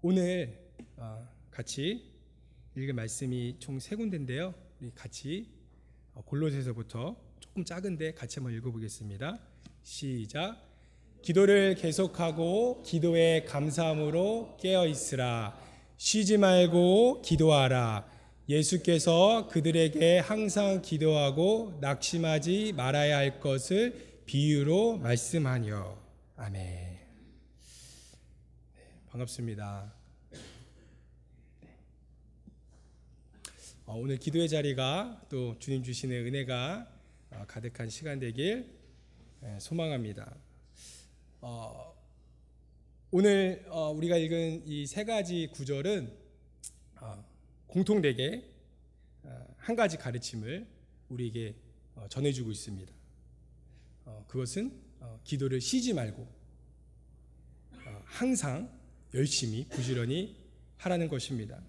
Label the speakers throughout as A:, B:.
A: 오늘 어, 같이 읽을 말씀이 총 세 군데인데요. 우리 같이 어, 골로새서부터 조금 작은데 같이 한번 읽어보겠습니다. 시작. 기도를 계속하고 기도에 감사함으로 깨어 있으라. 쉬지 말고 기도하라. 예수께서 그들에게 항상 기도하고 낙심하지 말아야 할 것을 비유로 말씀하니요. 아멘. 네, 반갑습니다. 어, 오늘 기도의 자리가 또 주님 주시는 은혜가 어, 가득한 시간 되길 예, 소망합니다. 어, 오늘 어, 우리가 읽은 이 세 가지 구절은 어, 공통되게 어, 한 가지 가르침을 우리에게 어, 전해주고 있습니다. 어, 그것은 어, 기도를 쉬지 말고 어, 항상 열심히 부지런히 하라는 것입니다.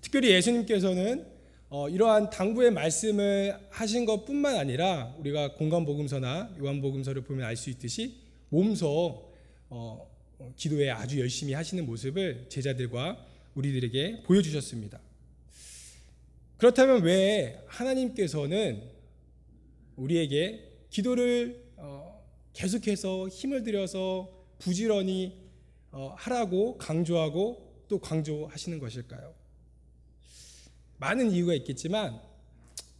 A: 특별히 예수님께서는 어, 이러한 당부의 말씀을 하신 것뿐만 아니라 우리가 공간복음서나 요한복음서를 보면 알 수 있듯이 몸소 어, 어, 기도에 아주 열심히 하시는 모습을 제자들과 우리들에게 보여주셨습니다. 그렇다면 왜 하나님께서는 우리에게 기도를 어, 계속해서 힘을 들여서 부지런히 어, 하라고 강조하고 또 강조하시는 것일까요? 많은 이유가 있겠지만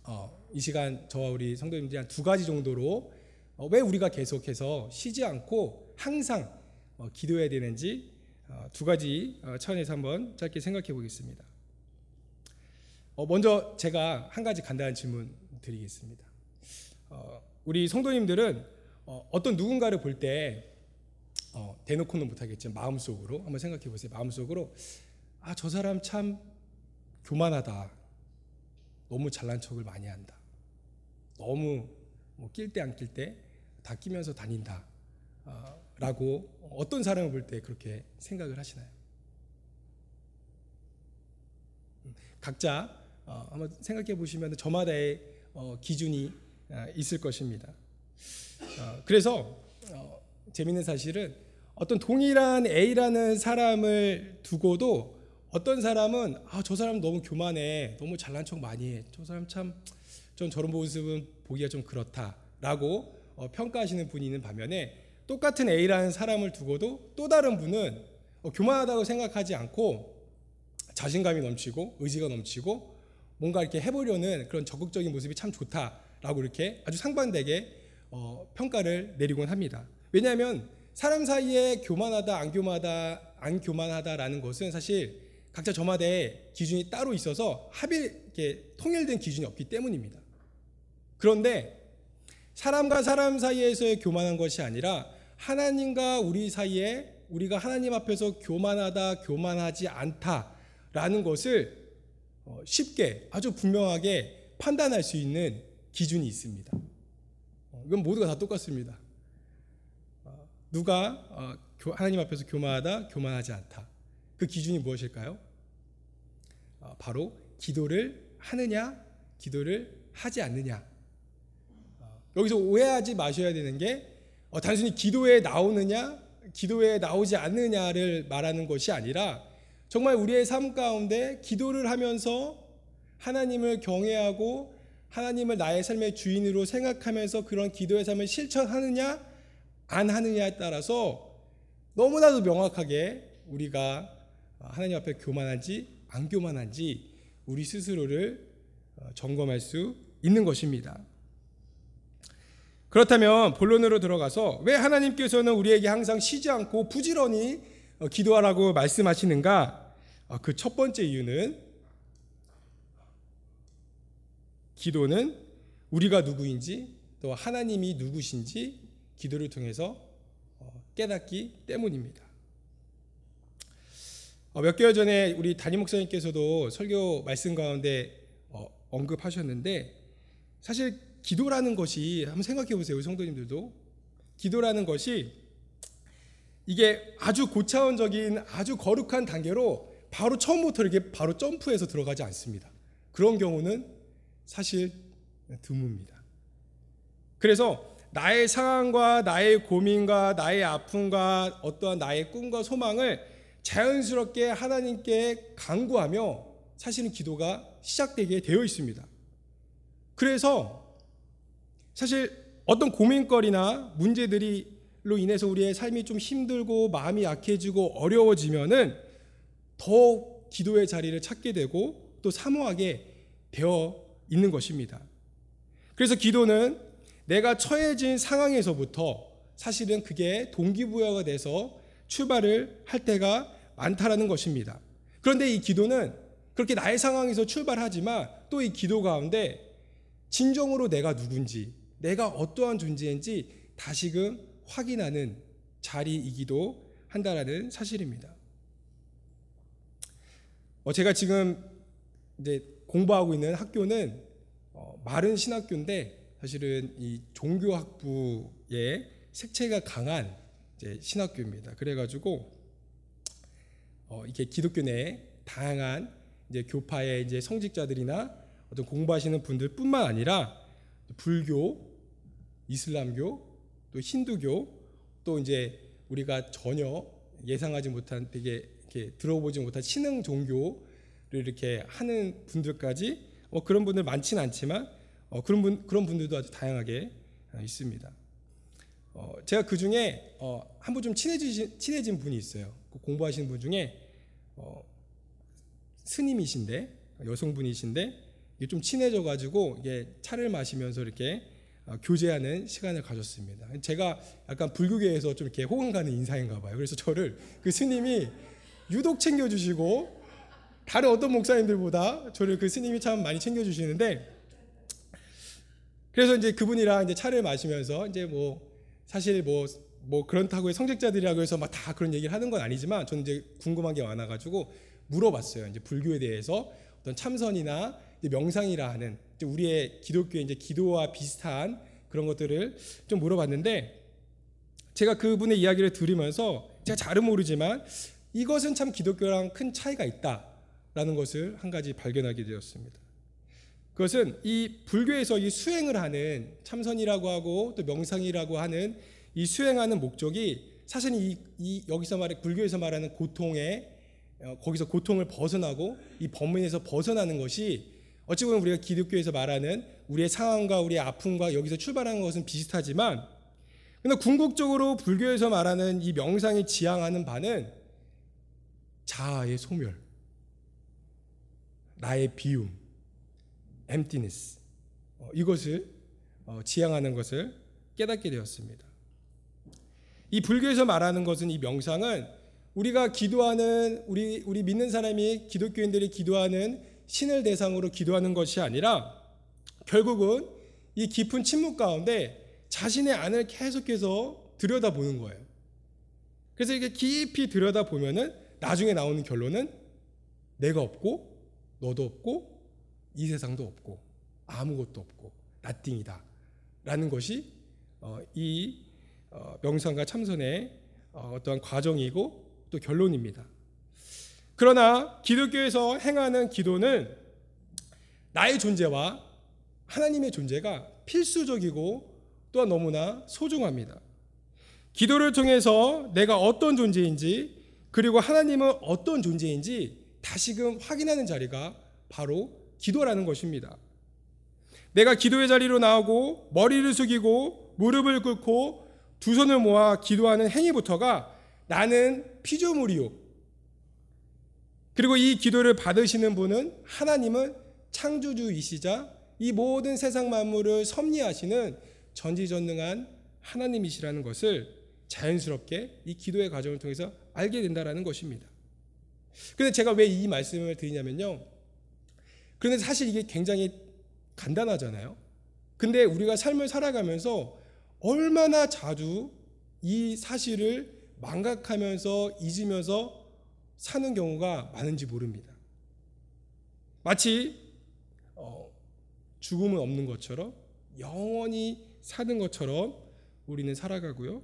A: 어, 이 시간 저와 우리 성도님들이 한 두 가지 정도로 어, 왜 우리가 계속해서 쉬지 않고 항상 어, 기도해야 되는지 어, 두 가지 어, 차원에서 한번 짧게 생각해 보겠습니다. 어, 먼저 제가 한 가지 간단한 질문 드리겠습니다. 어, 우리 성도님들은 어, 어떤 누군가를 볼때 어, 대놓고는 못하겠지만 마음속으로 한번 생각해 보세요. 마음속으로 아 저 사람 참 교만하다. 너무 잘난 척을 많이 한다. 너무 뭐 낄 때 안 낄 때 다 끼면서 다닌다. 어, 라고 어떤 사람을 볼 때 그렇게 생각을 하시나요? 음, 각자 어, 한번 생각해 보시면 저마다의 어, 기준이 어, 있을 것입니다. 어, 그래서 어, 재밌는 사실은 어떤 동일한 A라는 사람을 두고도 어떤 사람은 아 저 사람 너무 교만해. 너무 잘난 척 많이 해 저 사람 참전 저런 모습은 보기가 좀 그렇다라고 어, 평가하시는 분이 있는 반면에 똑같은 A라는 사람을 두고도 또 다른 분은 어, 교만하다고 생각하지 않고 자신감이 넘치고 의지가 넘치고 뭔가 이렇게 해보려는 그런 적극적인 모습이 참 좋다라고 이렇게 아주 상반되게 어, 평가를 내리곤 합니다. 왜냐하면 사람 사이에 교만하다 안 교만하다 안 교만하다라는 것은 사실 각자 저마다의 기준이 따로 있어서 합의 이렇게 통일된 기준이 없기 때문입니다. 그런데 사람과 사람 사이에서의 교만한 것이 아니라 하나님과 우리 사이에 우리가 하나님 앞에서 교만하다 교만하지 않다라는 것을 어, 쉽게 아주 분명하게 판단할 수 있는 기준이 있습니다. 어, 이건 모두가 다 똑같습니다. 어, 누가 하나님 앞에서 교만하다 교만하지 않다. 그 기준이 무엇일까요? 바로 기도를 하느냐, 기도를 하지 않느냐. 여기서 오해하지 마셔야 되는 게 단순히 기도에 나오느냐, 기도에 나오지 않느냐를 말하는 것이 아니라 정말 우리의 삶 가운데 기도를 하면서 하나님을 경외하고 하나님을 나의 삶의 주인으로 생각하면서 그런 기도의 삶을 실천하느냐 안 하느냐에 따라서 너무나도 명확하게 우리가 하나님 앞에 교만한지 안 교만한지 우리 스스로를 점검할 수 있는 것입니다. 그렇다면 본론으로 들어가서 왜 하나님께서는 우리에게 항상 쉬지 않고 부지런히 기도하라고 말씀하시는가? 그 첫 번째 이유는 기도는 우리가 누구인지 또 하나님이 누구신지 기도를 통해서 깨닫기 때문입니다. 몇 개월 전에 우리 담임 목사님께서도 설교 말씀 가운데 언급하셨는데 사실 기도라는 것이 한번 생각해 보세요. 성도님들도 기도라는 것이 이게 아주 고차원적인 아주 거룩한 단계로 바로 처음부터 이렇게 바로 점프해서 들어가지 않습니다. 그런 경우는 사실 드뭅니다. 그래서 나의 상황과 나의 고민과 나의 아픔과 어떠한 나의 꿈과 소망을 자연스럽게 하나님께 간구하며 사실은 기도가 시작되게 되어 있습니다. 그래서 사실 어떤 고민거리나 문제들이로 인해서 우리의 삶이 좀 힘들고 마음이 약해지고 어려워지면은 더 기도의 자리를 찾게 되고 또 사모하게 되어 있는 것입니다. 그래서 기도는 내가 처해진 상황에서부터 사실은 그게 동기부여가 돼서 출발을 할 때가 많다라는 것입니다. 그런데 이 기도는 그렇게 나의 상황에서 출발하지만 또 이 기도 가운데 진정으로 내가 누군지, 내가 어떠한 존재인지 다시금 확인하는 자리이기도 한다라는 사실입니다. 어, 제가 지금 이제 공부하고 있는 학교는 어, 마른 신학교인데 사실은 이 종교학부의 색채가 강한 이제 신학교입니다. 그래가지고 어, 이게 기독교 내 다양한 이제 교파의 이제 성직자들이나 어떤 공부하시는 분들뿐만 아니라 불교, 이슬람교, 또 힌두교, 또 이제 우리가 전혀 예상하지 못한 되게 이렇게 들어보지 못한 신흥 종교를 이렇게 하는 분들까지 뭐 그런 분들 많지는 않지만 어, 그런 분 그런 분들도 아주 다양하게 어, 있습니다. 어, 제가 그 중에 어, 한분 좀 친해지신 친해진 분이 있어요. 그 공부하시는 분 중에 어, 스님이신데 여성분이신데 이게 좀 친해져 가지고 이게 차를 마시면서 이렇게 어, 교제하는 시간을 가졌습니다. 제가 약간 불교계에서 좀 이렇게 호감 가는 인사인가 봐요. 그래서 저를 그 스님이 유독 챙겨주시고 다른 어떤 목사님들보다 저를 그 스님이 참 많이 챙겨주시는데 그래서 이제 그분이랑 이제 차를 마시면서 이제 뭐 사실 뭐 뭐 그렇다고 성직자들이라고 해서 막 다 그런 얘기를 하는 건 아니지만 저는 이제 궁금한 게 많아가지고 물어봤어요. 이제 불교에 대해서 어떤 참선이나 명상이라 하는 우리의 기독교의 이제 기도와 비슷한 그런 것들을 좀 물어봤는데 제가 그분의 이야기를 들으면서 제가 잘은 모르지만 이것은 참 기독교랑 큰 차이가 있다라는 것을 한 가지 발견하게 되었습니다. 그것은 이 불교에서 이 수행을 하는 참선이라고 하고 또 명상이라고 하는 이 수행하는 목적이 사실 이, 이 여기서 말해 불교에서 말하는 고통에 어, 거기서 고통을 벗어나고 이 범인에서 벗어나는 것이 어찌 보면 우리가 기독교에서 말하는 우리의 상황과 우리의 아픔과 여기서 출발하는 것은 비슷하지만 근데 궁극적으로 불교에서 말하는 이 명상이 지향하는 바는 자아의 소멸, 나의 비움, emptiness 어, 이것을 어, 지향하는 것을 깨닫게 되었습니다. 이 불교에서 말하는 것은 이 명상은 우리가 기도하는 우리 우리 믿는 사람이 기독교인들이 기도하는 신을 대상으로 기도하는 것이 아니라 결국은 이 깊은 침묵 가운데 자신의 안을 계속해서 들여다보는 거예요. 그래서 이게 깊이 들여다보면은 나중에 나오는 결론은 내가 없고 너도 없고 이 세상도 없고 아무것도 없고 나띵이다 라는 것이 어, 이 어, 명상과 참선의 어, 어떠한 과정이고 또 결론입니다. 그러나 기독교에서 행하는 기도는 나의 존재와 하나님의 존재가 필수적이고 또한 너무나 소중합니다. 기도를 통해서 내가 어떤 존재인지 그리고 하나님은 어떤 존재인지 다시금 확인하는 자리가 바로 기도라는 것입니다. 내가 기도의 자리로 나오고 머리를 숙이고 무릎을 꿇고 두 손을 모아 기도하는 행위부터가 나는 피조물이요. 그리고 이 기도를 받으시는 분은 하나님은 창조주이시자 이 모든 세상 만물을 섭리하시는 전지전능한 하나님이시라는 것을 자연스럽게 이 기도의 과정을 통해서 알게 된다라는 것입니다. 그런데 제가 왜 이 말씀을 드리냐면요. 그런데 사실 이게 굉장히 간단하잖아요. 근데 우리가 삶을 살아가면서 얼마나 자주 이 사실을 망각하면서 잊으면서 사는 경우가 많은지 모릅니다. 마치 어, 죽음은 없는 것처럼 영원히 사는 것처럼 우리는 살아가고요.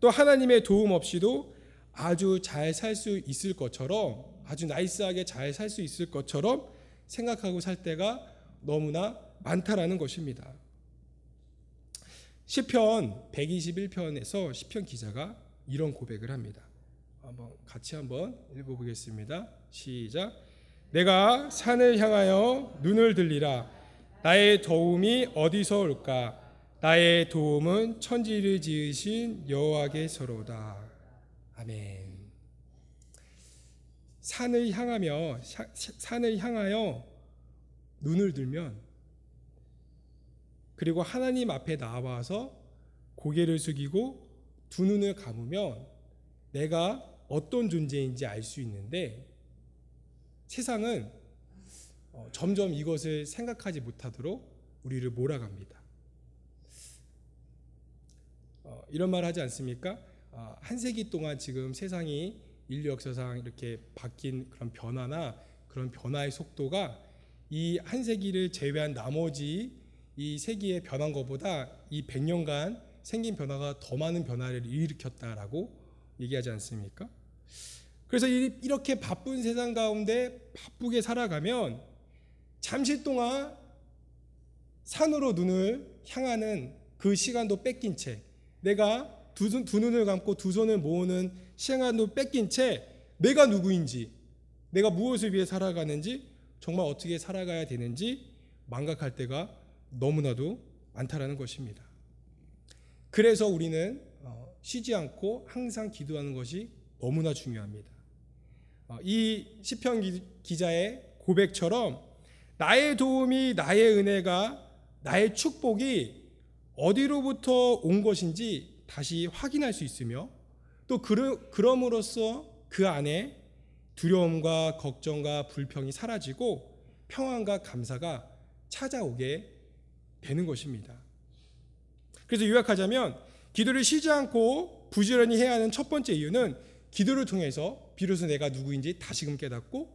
A: 또 하나님의 도움 없이도 아주 잘 살 수 있을 것처럼 아주 나이스하게 잘 살 수 있을 것처럼 생각하고 살 때가 너무나 많다라는 것입니다. 시편 121편에서 시편 기자가 이런 고백을 합니다. 한번 같이 한번 읽어 보겠습니다. 시작. 내가 산을 향하여 눈을 들리라. 나의 도움이 어디서 올까? 나의 도움은 천지를 지으신 여호와께서로다. 아멘. 산을 향하며 산을 향하여 눈을 들면 그리고 하나님 앞에 나와서 고개를 숙이고 두 눈을 감으면 내가 어떤 존재인지 알 수 있는데 세상은 어, 점점 이것을 생각하지 못하도록 우리를 몰아갑니다. 어, 이런 말 하지 않습니까? 아, 한 세기 동안 지금 세상이 인류 역사상 이렇게 바뀐 그런 변화나 그런 변화의 속도가 이 한 세기를 제외한 나머지 이 세기의 변한 것보다 이 100년간 생긴 변화가 더 많은 변화를 일으켰다라고 얘기하지 않습니까? 그래서 이렇게 바쁜 세상 가운데 바쁘게 살아가면 잠시 동안 산으로 눈을 향하는 그 시간도 뺏긴 채 내가 두, 두 눈을 감고 두 손을 모으는 시간도 뺏긴 채 내가 누구인지 내가 무엇을 위해 살아가는지 정말 어떻게 살아가야 되는지 망각할 때가 너무나도 많다라는 것입니다. 그래서 우리는 어, 쉬지 않고 항상 기도하는 것이 너무나 중요합니다. 어, 이 시편 기자의 고백처럼 나의 도움이 나의 은혜가 나의 축복이 어디로부터 온 것인지 다시 확인할 수 있으며 또 그럼으로써 그 안에 두려움과 걱정과 불평이 사라지고 평안과 감사가 찾아오게 되는 것입니다. 그래서 요약하자면 기도를 쉬지 않고 부지런히 해야 하는 첫 번째 이유는 기도를 통해서 비로소 내가 누구인지 다시금 깨닫고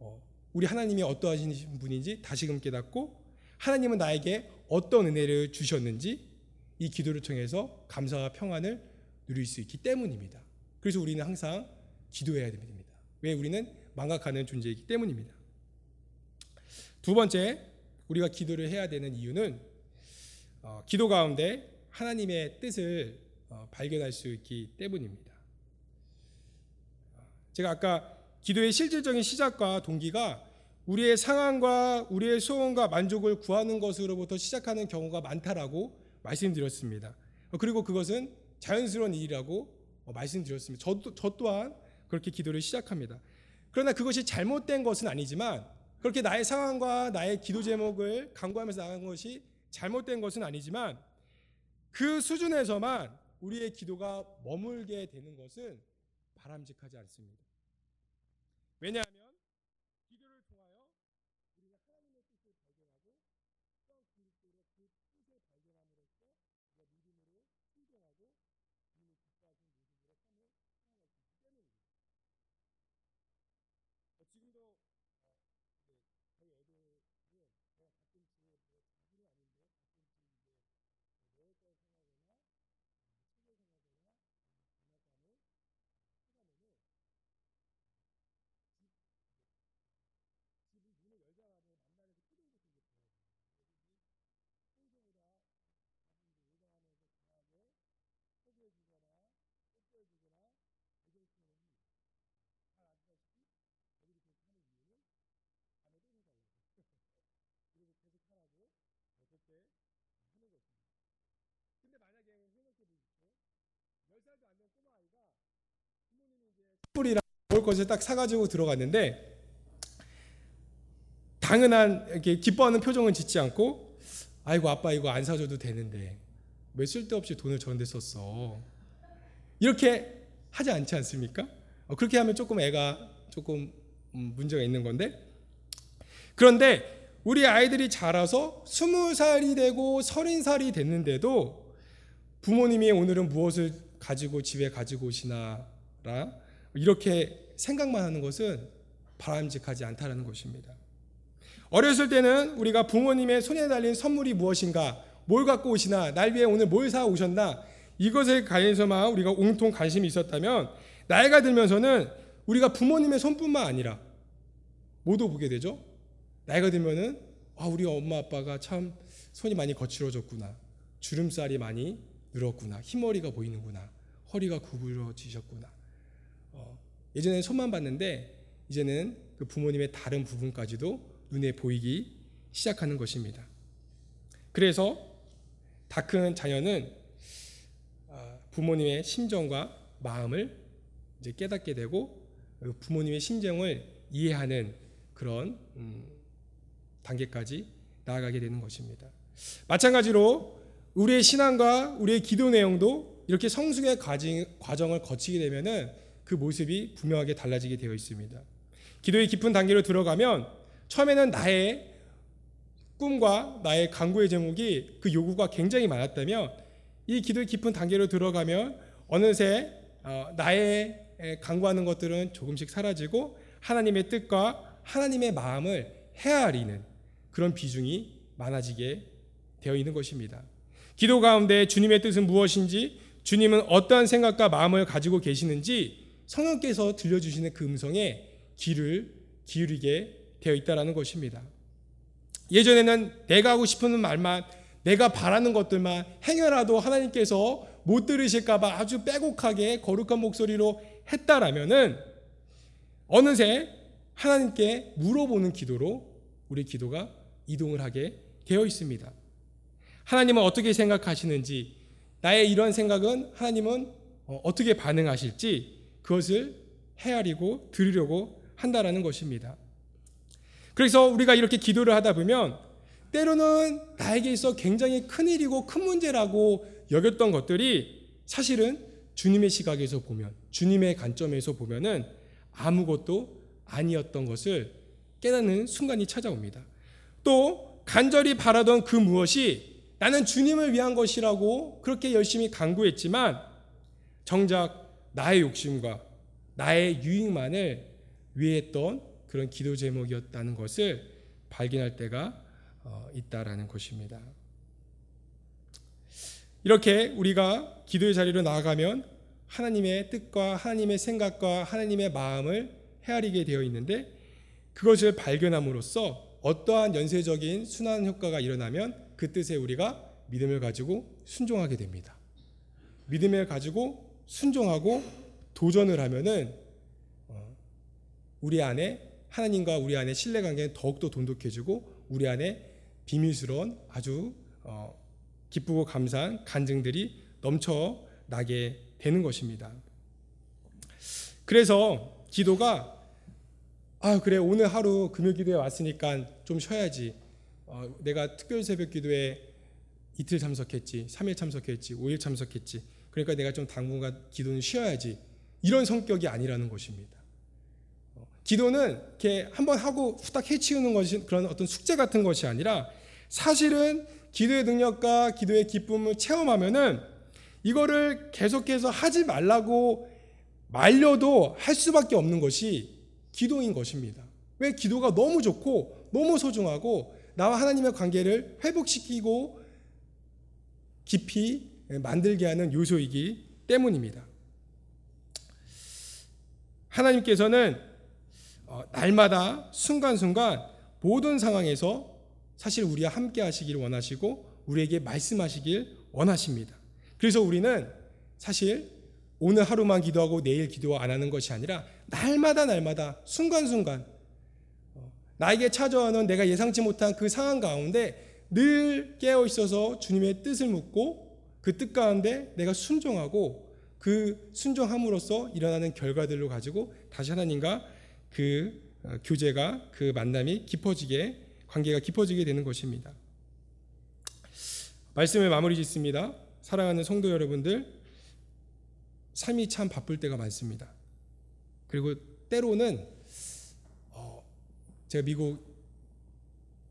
A: 어, 우리 하나님이 어떠하신 분인지 다시금 깨닫고 하나님은 나에게 어떤 은혜를 주셨는지 이 기도를 통해서 감사와 평안을 누릴 수 있기 때문입니다. 그래서 우리는 항상 기도해야 됩니다. 왜 우리는 망각하는 존재이기 때문입니다. 두 번째, 우리가 기도를 해야 되는 이유는 어, 기도 가운데 하나님의 뜻을 어, 발견할 수 있기 때문입니다. 제가 아까 기도의 실질적인 시작과 동기가 우리의 상황과 우리의 소원과 만족을 구하는 것으로부터 시작하는 경우가 많다라고 말씀드렸습니다. 어, 그리고 그것은 자연스러운 일이라고 어, 말씀드렸습니다. 저, 저 또한 그렇게 기도를 시작합니다. 그러나 그것이 잘못된 것은 아니지만 그렇게 나의 상황과 나의 기도 제목을 강구하면서 나간 것이 잘못된 것은 아니지만 그 수준에서만 우리의 기도가 머물게 되는 것은 바람직하지 않습니다. 왜냐하면 기도를 통하여 우리가 하나님의 뜻을 발견하고 또한 그리스도로 그 뜻을 발견함으로써 우리가 믿음으로 순종하고 주님이 기뻐하신 모습으로 삶을 살아갈 수 있기 때문입니다. 어, 지금도 어, 네, 저희 애들은 제가 가끔씩 뭐 자주는 아닌데 가끔씩 이제 뭐 매일걸 생각이나 어, 시계 생각이나 장난감을 사가면은 집을 문을 열자마자 만나면서 초딩 같은 게 보여요. 그래서 이 평소보다 자신이 요정하면서 강하게 소개해주거나 뽀뽀해주거나 애정 표현을 합니다. 잘 아시다시피 애들이 그렇게 하는 이유는 밤에 뺏어달라고. 그리고 계속 하라고 그렇게 하는 것입니다. 근데 만약에 생각해 보십시오. 10살도 안 된 꼬마아이가 선물이랑 먹을 것을 딱 사가지고 들어갔는데 당연한 이렇게 기뻐하는 표정은 짓지 않고 아이고 아빠 이거 안 사줘도 되는데 왜 쓸데없이 돈을 저런데 썼어 이렇게 하지 않지 않습니까? 어, 그렇게 하면 조금 애가 조금 음, 문제가 있는 건데 그런데 우리 아이들이 자라서 스무 살이 되고 서른 살이 됐는데도 부모님이 오늘은 무엇을 가지고 집에 가지고 오시나라 이렇게 생각만 하는 것은 바람직하지 않다라는 것입니다. 어렸을 때는 우리가 부모님의 손에 달린 선물이 무엇인가, 뭘 갖고 오시나, 날 위해 오늘 뭘 사 오셨나, 이것에 관해서만 우리가 온통 관심이 있었다면, 나이가 들면서는 우리가 부모님의 손뿐만 아니라 모두 보게 되죠. 나이가 들면은 아, 우리 엄마 아빠가 참 손이 많이 거칠어졌구나. 주름살이 많이 늘었구나. 흰머리가 보이는구나. 허리가 구부러지셨구나. 어, 예전에는 손만 봤는데 이제는 그 부모님의 다른 부분까지도 눈에 보이기 시작하는 것입니다. 그래서 다 큰 자녀는 아, 부모님의 심정과 마음을 이제 깨닫게 되고 그 부모님의 심정을 이해하는 그런 음, 단계까지 나아가게 되는 것입니다. 마찬가지로 우리의 신앙과 우리의 기도 내용도 이렇게 성숙의 과정을 거치게 되면은 그 모습이 분명하게 달라지게 되어 있습니다. 기도의 깊은 단계로 들어가면 처음에는 나의 꿈과 나의 강구의 제목이 그 요구가 굉장히 많았다면 이 기도의 깊은 단계로 들어가면 어느새 어, 나의 강구하는 것들은 조금씩 사라지고 하나님의 뜻과 하나님의 마음을 헤아리는 그런 비중이 많아지게 되어 있는 것입니다. 기도 가운데 주님의 뜻은 무엇인지, 주님은 어떠한 생각과 마음을 가지고 계시는지 성령께서 들려주시는 그 음성에 귀를 기울이게 되어 있다라는 것입니다. 예전에는 내가 하고 싶은 말만, 내가 바라는 것들만 행여라도 하나님께서 못 들으실까봐 아주 빼곡하게 거룩한 목소리로 했다라면은 어느새 하나님께 물어보는 기도로 우리 기도가 이동을 하게 되어 있습니다. 하나님은 어떻게 생각하시는지, 나의 이런 생각은 하나님은 어, 어떻게 반응하실지 그것을 헤아리고 들으려고 한다라는 것입니다. 그래서 우리가 이렇게 기도를 하다 보면 때로는 나에게 있어 굉장히 큰 일이고 큰 문제라고 여겼던 것들이 사실은 주님의 시각에서 보면 주님의 관점에서 보면은 아무것도 아니었던 것을 깨닫는 순간이 찾아옵니다. 또 간절히 바라던 그 무엇이 나는 주님을 위한 것이라고 그렇게 열심히 강구했지만 정작 나의 욕심과 나의 유익만을 위했던 그런 기도 제목이었다는 것을 발견할 때가 어, 있다라는 것입니다. 이렇게 우리가 기도의 자리로 나아가면 하나님의 뜻과 하나님의 생각과 하나님의 마음을 헤아리게 되어 있는데 그것을 발견함으로써 어떠한 연쇄적인 순환 효과가 일어나면 그 뜻에 우리가 믿음을 가지고 순종하게 됩니다. 믿음을 가지고 순종하고 도전을 하면은 어, 우리 안에 하나님과 우리 안에 신뢰 관계는 더욱더 돈독해지고 우리 안에 비밀스러운 아주 어, 기쁘고 감사한 간증들이 넘쳐 나게 되는 것입니다. 그래서 기도가 아 그래 오늘 하루 금요 기도에 왔으니까 좀 쉬어야지. 어, 내가 특별 새벽 기도에 이틀 참석했지, 3일 참석했지, 5일 참석했지. 그러니까 내가 좀 당분간 기도는 쉬어야지. 이런 성격이 아니라는 것입니다. 어, 기도는 이렇게 한번 하고 후딱 해치우는 것이 그런 어떤 숙제 같은 것이 아니라 사실은 기도의 능력과 기도의 기쁨을 체험하면은 이거를 계속해서 하지 말라고 말려도 할 수밖에 없는 것이 기도인 것입니다. 왜 기도가 너무 좋고 너무 소중하고 나와 하나님의 관계를 회복시키고 깊이 만들게 하는 요소이기 때문입니다. 하나님께서는 어, 날마다 순간순간 모든 상황에서 사실 우리와 함께 하시길 원하시고 우리에게 말씀하시길 원하십니다. 그래서 우리는 사실 오늘 하루만 기도하고 내일 기도 안 하는 것이 아니라 날마다 날마다 순간순간 어, 나에게 찾아오는 내가 예상치 못한 그 상황 가운데 늘 깨어 있어서 주님의 뜻을 묻고 그 뜻 가운데 내가 순종하고 그 순종함으로써 일어나는 결과들로 가지고 다시 하나님과 그 어, 교제가 그 만남이 깊어지게 관계가 깊어지게 되는 것입니다. 말씀을 마무리 짓습니다. 사랑하는 성도 여러분들, 삶이 참 바쁠 때가 많습니다. 그리고 때로는 어, 제가 미국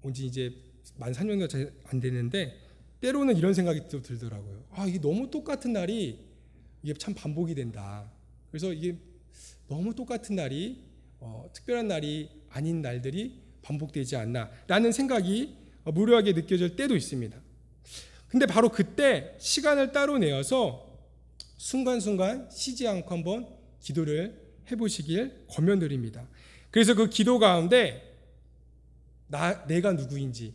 A: 온 지 이제 만 3년도 안 됐는데 때로는 이런 생각이 또 들더라고요. 아 이게 너무 똑같은 날이 이게 참 반복이 된다. 그래서 이게 너무 똑같은 날이 어, 특별한 날이 아닌 날들이 반복되지 않나라는 생각이 무료하게 느껴질 때도 있습니다. 근데 바로 그때 시간을 따로 내어서 순간순간 쉬지 않고 한번 기도를 해보시길 권면드립니다. 그래서 그 기도 가운데 나 내가 누구인지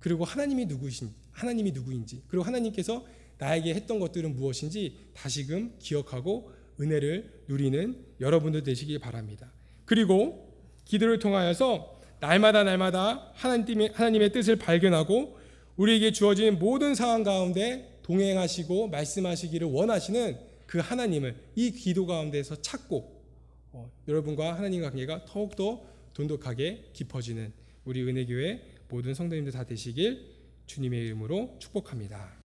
A: 그리고 하나님이 누구신 하나님이 누구인지 그리고 하나님께서 나에게 했던 것들은 무엇인지 다시금 기억하고 은혜를 누리는 여러분들 되시기 바랍니다. 그리고 기도를 통하여서 날마다 날마다 하나님의, 하나님의 뜻을 발견하고 우리에게 주어진 모든 상황 가운데 동행하시고 말씀하시기를 원하시는 그 하나님을 이 기도 가운데서 찾고 어, 여러분과 하나님 관계가 더욱더 돈독하게 깊어지는 우리 은혜교회 모든 성도님들 다 되시길 주님의 이름으로 축복합니다.